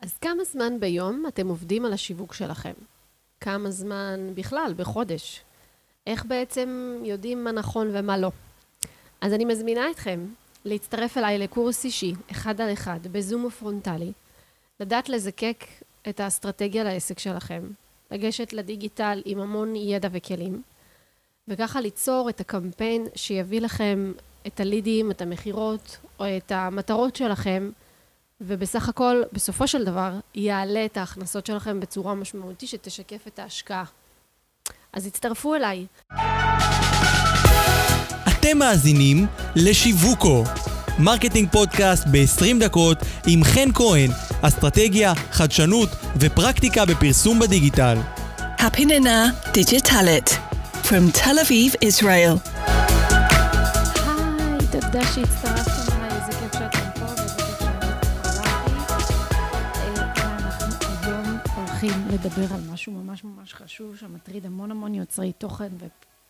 אז כמה זמן ביום אתם עובדים על השיווק שלכם? כמה זמן בכלל, בחודש? איך בעצם יודעים מה נכון ומה לא? אז אני מזמינה אתכם להצטרף אליי לקורס אישי, אחד על אחד, בזום ופרונטלי, לדעת לזקק את האסטרטגיה לעסק שלכם, לגשת לדיגיטל עם המון ידע וכלים, וככה ליצור את הקמפיין שיביא לכם את הלידים, את המכירות, או את המטרות שלכם, ובסך הכל, בסופו של דבר, יעלה את ההכנסות שלכם בצורה משמעותית שתשקף את ההשקעה. אז הצטרפו אליי. אתם מאזינים לשיווקו, marketing פודקאסט ב-20 דקות עם חן כהן, אסטרטגיה, חדשנות ופרקטיקה בפרסום בדיגיטל. הפיננה דיגיטלית, from Tel Aviv, Israel. היי, תודה שהצטרפתם הולכים לדבר על משהו ממש ממש חשוב, שמטריד המון המון יוצרי תוכן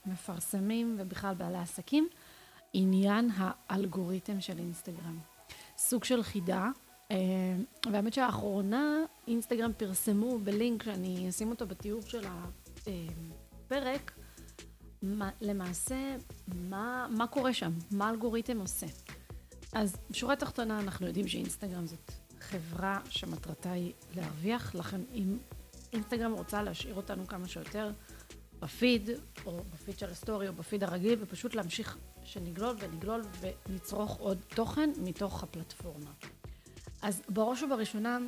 ומפרסמים, ובכלל בעלי עסקים, עניין האלגוריתם של אינסטגרם. סוג של חידה, אה, והאמת שהאחרונה אינסטגרם פרסמו בלינק שאני אשים אותו בתיאור של הפרק, מה, למעשה, מה, מה קורה שם? מה האלגוריתם עושה? אז בשורה התחתונה אנחנו יודעים שאינסטגרם זאת חברה שמטרתה היא להרוויח, לכן אם אינסטגרם רוצה להשאיר אותנו כמה שיותר בפיד, או בפיד של הסטורי, או בפיד הרגיל, ופשוט להמשיך שנגלול ונגלול ונצרוך עוד תוכן מתוך הפלטפורמה. אז בראש ובראשונה,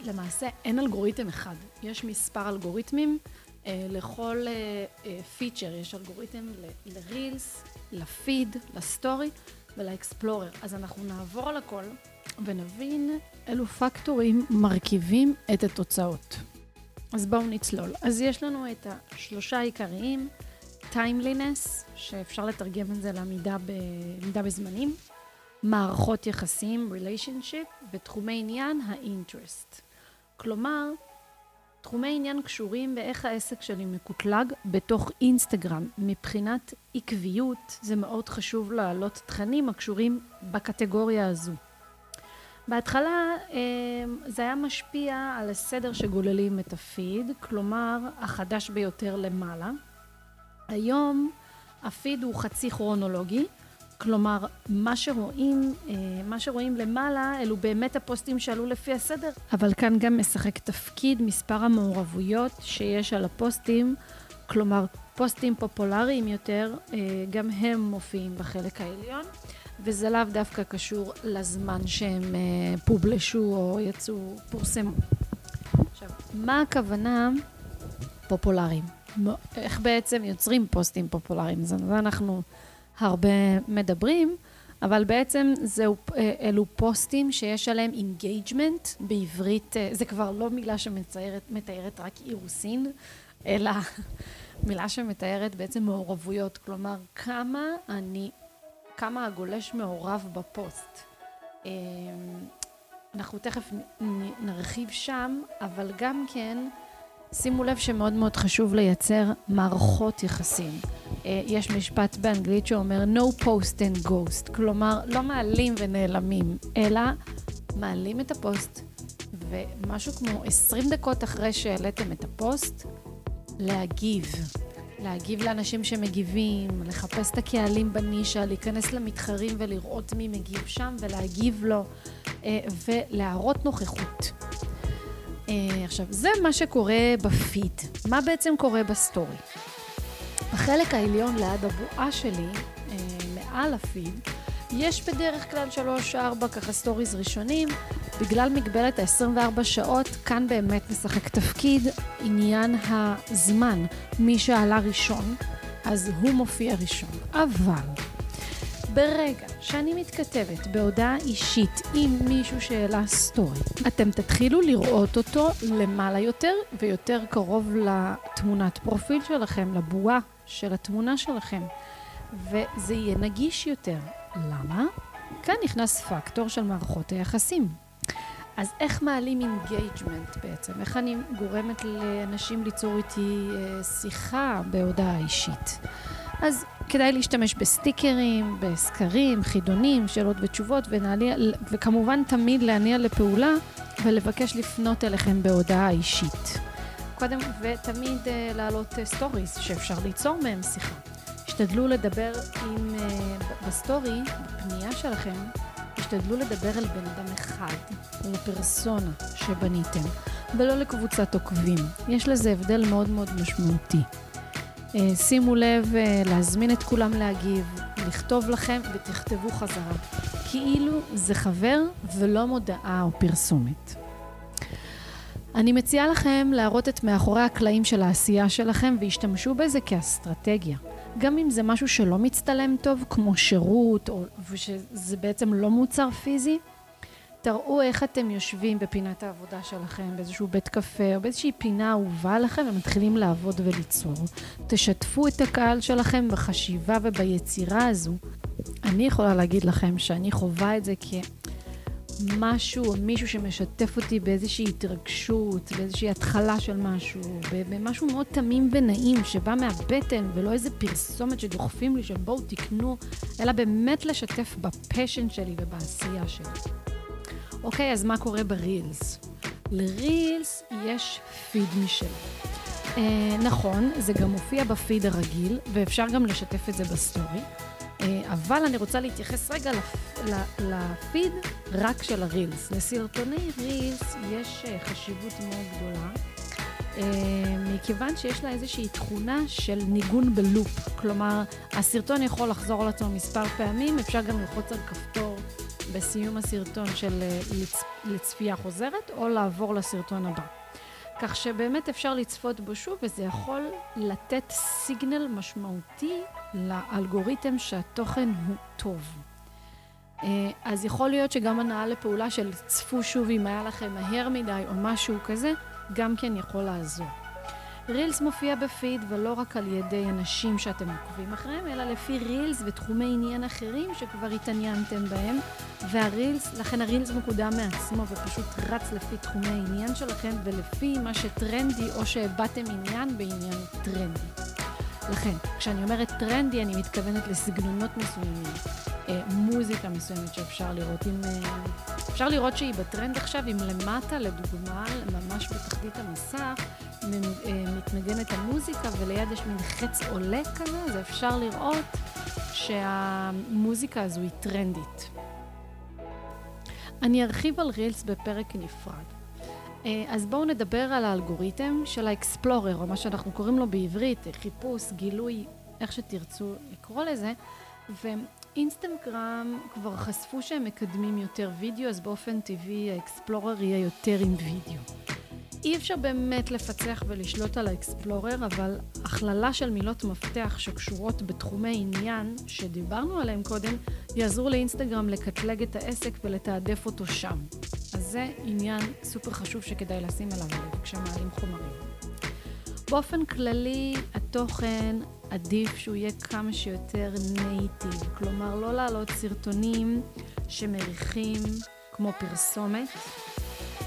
למעשה אין אלגוריתם אחד, יש מספר אלגוריתמים. אה, לכל פיצ'ר אה, אה, יש אלגוריתם לרילס, לפיד, לסטורי ולאקספלורר. אז אנחנו נעבור על הכל ונבין אילו פקטורים מרכיבים את התוצאות. אז בואו נצלול. אז יש לנו את השלושה העיקריים, timeliness, שאפשר לתרגם את זה לעמידה ב, בזמנים, מערכות יחסים, relationship, ותחומי עניין, ה interest. כלומר, תחומי עניין קשורים באיך העסק שלי מקוטלג בתוך אינסטגרם. מבחינת עקביות, זה מאוד חשוב להעלות תכנים הקשורים בקטגוריה הזו. בהתחלה אמ, זה היה משפיע על הסדר שגוללים את הפיד, כלומר החדש ביותר למעלה. היום הפיד הוא חצי כרונולוגי, כלומר, מה שרואים, אה, מה שרואים למעלה, אלו באמת הפוסטים שעלו לפי הסדר, אבל כאן גם משחק תפקיד מספר המעורבויות שיש על הפוסטים, כלומר, פוסטים פופולריים יותר, אה, גם הם מופיעים בחלק העליון, וזה לאו דווקא קשור לזמן שהם אה, פובלשו או יצאו, פורסמו. עכשיו, מה הכוונה פופולריים? איך בעצם יוצרים פוסטים פופולריים? אז אנחנו... הרבה מדברים, אבל בעצם זהו, אה, אלו פוסטים שיש עליהם engagement בעברית, אה, זה כבר לא מילה שמתארת רק אירוסין, אלא מילה שמתארת בעצם מעורבויות, כלומר כמה אני, כמה הגולש מעורב בפוסט. אה, אנחנו תכף נרחיב שם, אבל גם כן שימו לב שמאוד מאוד חשוב לייצר מערכות יחסים. אה, יש משפט באנגלית שאומר no post and ghost, כלומר לא מעלים ונעלמים, אלא מעלים את הפוסט, ומשהו כמו 20 דקות אחרי שהעליתם את הפוסט, להגיב. להגיב לאנשים שמגיבים, לחפש את הקהלים בנישה, להיכנס למתחרים ולראות מי מגיב שם ולהגיב לו, אה, ולהראות נוכחות. אה, עכשיו, זה מה שקורה בפיד. מה בעצם קורה בסטורי? בחלק העליון ליד הבועה שלי, אה, מעל הפיד, יש בדרך כלל שלוש-ארבע ככה סטוריז ראשונים. בגלל מגבלת ה-24 שעות, כאן באמת משחק תפקיד עניין הזמן. מי שעלה ראשון, אז הוא מופיע ראשון. אבל ברגע שאני מתכתבת בהודעה אישית עם מישהו שהעלה סטורי, אתם תתחילו לראות אותו למעלה יותר ויותר קרוב לתמונת פרופיל שלכם, לבועה של התמונה שלכם, וזה יהיה נגיש יותר. למה? כאן נכנס פקטור של מערכות היחסים. אז איך מעלים engagement בעצם? איך אני גורמת לאנשים ליצור איתי אה, שיחה בהודעה אישית? אז כדאי להשתמש בסטיקרים, בסקרים, חידונים, שאלות ותשובות, ונעליע, וכמובן תמיד להניע לפעולה ולבקש לפנות אליכם בהודעה אישית. קודם, ותמיד אה, להעלות סטוריז אה, שאפשר ליצור מהם שיחה. השתדלו לדבר עם, אה, בסטורי, בפנייה שלכם, השתדלו לדבר אל בן אדם אחד, לפרסונה שבניתם, ולא לקבוצת עוקבים. יש לזה הבדל מאוד מאוד משמעותי. אה, שימו לב אה, להזמין את כולם להגיב, לכתוב לכם ותכתבו חזרה. כאילו זה חבר ולא מודעה או פרסומת. אני מציעה לכם להראות את מאחורי הקלעים של העשייה שלכם והשתמשו בזה כאסטרטגיה. גם אם זה משהו שלא מצטלם טוב, כמו שירות, או שזה בעצם לא מוצר פיזי, תראו איך אתם יושבים בפינת העבודה שלכם, באיזשהו בית קפה או באיזושהי פינה אהובה לכם ומתחילים לעבוד וליצור. תשתפו את הקהל שלכם בחשיבה וביצירה הזו. אני יכולה להגיד לכם שאני חווה את זה כמשהו או מישהו שמשתף אותי באיזושהי התרגשות, באיזושהי התחלה של משהו, במשהו מאוד תמים ונעים שבא מהבטן ולא איזה פרסומת שדוחפים לי של בואו תקנו, אלא באמת לשתף בפשן שלי ובעשייה שלי. אוקיי, אז מה קורה ברילס? לרילס יש פיד משלו. אה, נכון, זה גם מופיע בפיד הרגיל, ואפשר גם לשתף את זה בסטורי, אבל אני רוצה להתייחס רגע לפיד רק של הרילס. לסרטוני רילס יש אה, חשיבות מאוד גדולה. אה, מכיוון שיש לה איזושהי תכונה של ניגון ב loop. כלומר, הסרטון יכול לחזור על עצמו מספר פעמים, אפשר גם ללחוץ על כפתור בסיום הסרטון של אה, לצ... לצפייה חוזרת, או לעבור לסרטון הבא. כך שבאמת אפשר לצפות בו שוב, וזה יכול לתת סיגנל משמעותי לאלגוריתם שהתוכן הוא טוב. אה, אז יכול להיות שגם הנאה לפעולה של צפו שוב אם היה לכם מהר מדי או משהו כזה, גם כן יכול לעזור. רילס מופיע בפיד ולא רק על ידי אנשים שאתם עוקבים אחריהם, אלא לפי רילס ותחומי עניין אחרים שכבר התעניינתם בהם, והרילס, לכן הרילס מקודם מעצמו ופשוט רץ לפי תחומי העניין שלכם ולפי מה שטרנדי או שהבעתם עניין בעניין טרנדי. לכן, כשאני אומרת טרנדי, אני מתכוונת לסגנונות מסוימים, אה, מוזיקה מסוימת שאפשר לראות. אם, אה, אפשר לראות שהיא בטרנד עכשיו, אם למטה, לדוגמה, ממש בתחתית המסך, מתנגנת המוזיקה וליד יש מין חץ עולה כזה, אז אפשר לראות שהמוזיקה הזו היא טרנדית. אני ארחיב על רילס בפרק נפרד. אה, אז בואו נדבר על האלגוריתם של האקספלורר, או מה שאנחנו קוראים לו בעברית, חיפוש, גילוי, איך שתרצו לקרוא לזה. ואינסטגרם כבר חשפו שהם מקדמים יותר וידאו, אז באופן טבעי האקספלורר יהיה יותר עם וידאו. אי אפשר באמת לפצח ולשלוט על האקספלורר, אבל הכללה של מילות מפתח שקשורות בתחומי עניין שדיברנו עליהם קודם, יעזרו לאינסטגרם לקטלג את העסק ולתעדף אותו שם. אז זה עניין סופר חשוב שכדאי לשים אליו לב כשמעלים חומרים. באופן כללי, התוכן עדיף שהוא יהיה כמה שיותר נייטיב, כלומר לא להעלות סרטונים שמריחים כמו פרסומת,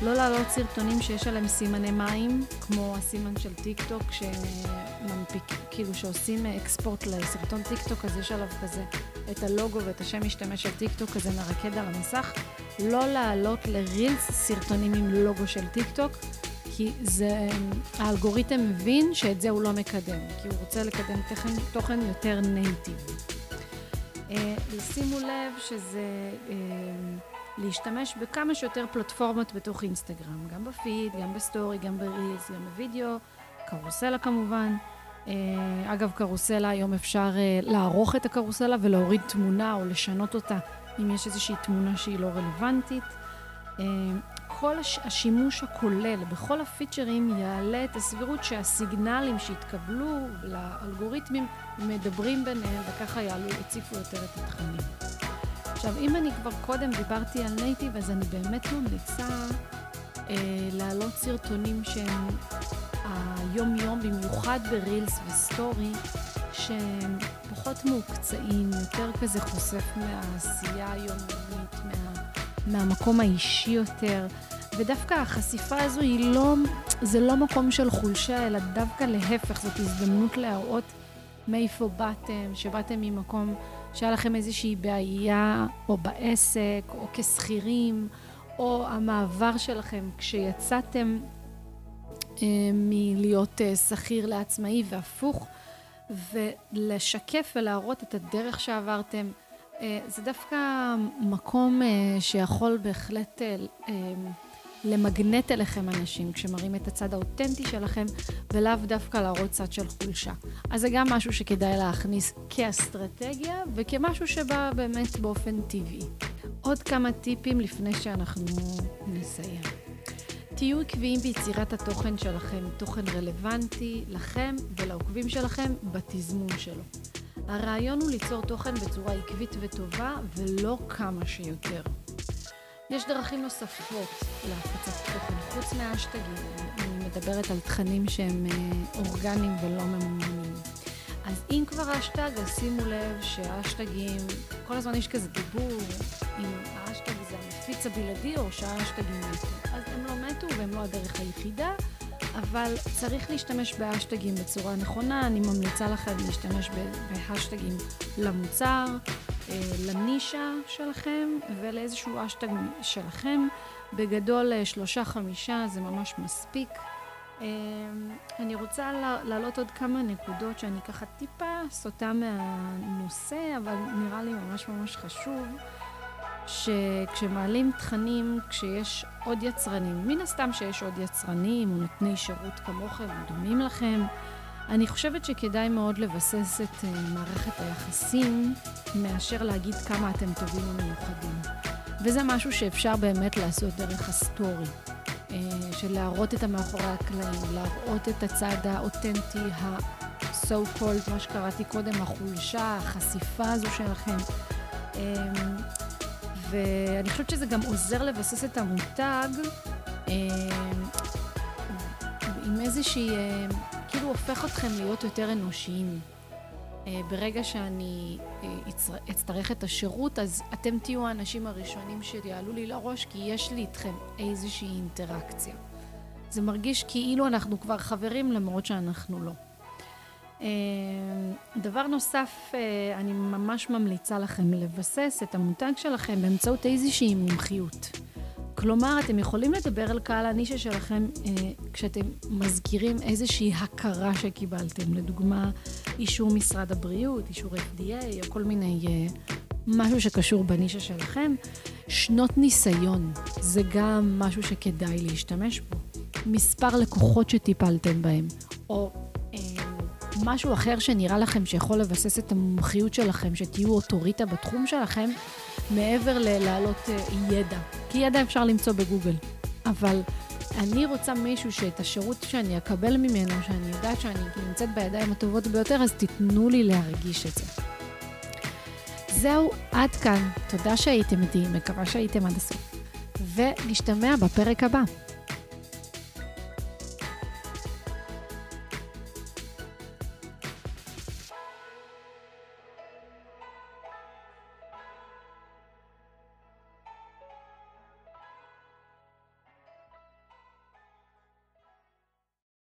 לא להעלות סרטונים שיש עליהם סימני מים, כמו הסימן של טיק טוק, שמנפיק, כאילו שעושים export לסרטון טיק טוק, אז יש עליו כזה את הלוגו ואת השם משתמש של טיק טוק, כזה מרקד על המסך. לא להעלות לרילס סרטונים עם לוגו של טיק טוק, כי זה, האלגוריתם מבין שאת זה הוא לא מקדם, כי הוא רוצה לקדם תוכן, תוכן יותר native. אה, שימו לב שזה... להשתמש בכמה שיותר פלטפורמות בתוך אינסטגרם, גם בפיד, גם בסטורי, גם ברילס, גם בווידאו, קרוסלה כמובן. אה, אגב, קרוסלה, היום אפשר אה, לערוך את הקרוסלה ולהוריד תמונה או לשנות אותה אם יש איזושהי תמונה שהיא לא רלוונטית. אה, כל השימוש הכולל בכל הפיצ'רים יעלה את הסבירות שהסיגנלים שהתקבלו לאלגוריתמים מדברים ביניהם וככה יעלו, יציפו יותר את התכנים. עכשיו, אם אני כבר קודם דיברתי על נייטיב, אז אני באמת ממליצה אה, להעלות סרטונים שהם היום-יום, במיוחד ברילס וסטורי, שהם פחות מעוקצעים, יותר כזה חושף מהעשייה היומיומית, מה, מהמקום האישי יותר. ודווקא החשיפה הזו היא לא, זה לא מקום של חולשה, אלא דווקא להפך, זאת הזדמנות להראות מאיפה באתם, שבאתם ממקום שהיה לכם איזושהי בעיה, או בעסק, או כשכירים, או המעבר שלכם כשיצאתם אה, מלהיות אה, שכיר לעצמאי והפוך, ולשקף ולהראות את הדרך שעברתם. אה, זה דווקא מקום אה, שיכול בהחלט אה, אה, למגנט אליכם אנשים כשמראים את הצד האותנטי שלכם, ולאו דווקא להראות צד של חולשה. אז זה גם משהו שכדאי להכניס כאסטרטגיה, וכמשהו שבא באמת באופן טבעי. עוד כמה טיפים לפני שאנחנו נסיים. תהיו עקביים ביצירת התוכן שלכם, תוכן רלוונטי לכם ולעוקבים שלכם בתזמון שלו. הרעיון הוא ליצור תוכן בצורה עקבית וטובה ולא כמה שיותר. יש דרכים נוספות להפצת תוכן חוץ מהאשטגים. אני מדברת על תכנים שהם אה, אורגניים ולא ממומנים. אז אם כבר אשטג, אז שימו לב שהאשטגים, כל הזמן יש כזה דיבור אם האשטג זה המפיץ הבלעדי או שהאשטגים מתו. אז הם לא מתו והם לא הדרך היחידה, אבל צריך להשתמש באשטגים בצורה נכונה. אני ממליצה לכם להשתמש בהשטגים למוצר, לנישה שלכם ולאיזשהו אשטג שלכם. בגדול אה, שלושה חמישה זה ממש מספיק. אה, אני רוצה להעלות עוד כמה נקודות שאני ככה טיפה סוטה מהנושא, אבל נראה לי ממש ממש חשוב. שכשמעלים תכנים, כשיש עוד יצרנים, מן הסתם שיש עוד יצרנים נותני שירות כמוכם דומים לכם, אני חושבת שכדאי מאוד לבסס את uh, מערכת היחסים מאשר להגיד כמה אתם טובים ומיוחדים. וזה משהו שאפשר באמת לעשות דרך הסטורי. uh, של להראות את המאחורי הקלעים, להראות את הצד האותנטי, ה-so called, מה שקראתי קודם, החולשה, החשיפה הזו שלכם. Uh, ואני חושבת שזה גם עוזר לבסס את המותג אה, עם איזושהי, אה, כאילו הופך אתכם להיות יותר אנושיים. אה, ברגע שאני אצטרך את השירות, אז אתם תהיו האנשים הראשונים שיעלו לי לראש, כי יש לי איתכם איזושהי אינטראקציה. זה מרגיש כאילו אנחנו כבר חברים, למרות שאנחנו לא. אה, דבר נוסף, אה, אני ממש ממליצה לכם לבסס את המותג שלכם באמצעות איזושהי מומחיות. כלומר, אתם יכולים לדבר על קהל הנישה שלכם אה, כשאתם מזכירים איזושהי הכרה שקיבלתם. לדוגמה, אישור משרד הבריאות, אישור FDA, או כל מיני... אה, משהו שקשור בנישה שלכם. שנות ניסיון, זה גם משהו שכדאי להשתמש בו. מספר לקוחות שטיפלתם בהם, או משהו אחר שנראה לכם שיכול לבסס את המומחיות שלכם, שתהיו אוטוריטה בתחום שלכם, מעבר ללהעלות אה, ידע. כי ידע אפשר למצוא בגוגל. אבל אני רוצה מישהו שאת השירות שאני אקבל ממנו, שאני יודעת שאני נמצאת בידיים הטובות ביותר, אז תיתנו לי להרגיש את זה. זהו, עד כאן. תודה שהייתם איתי, מקווה שהייתם עד הסוף. ונשתמע בפרק הבא.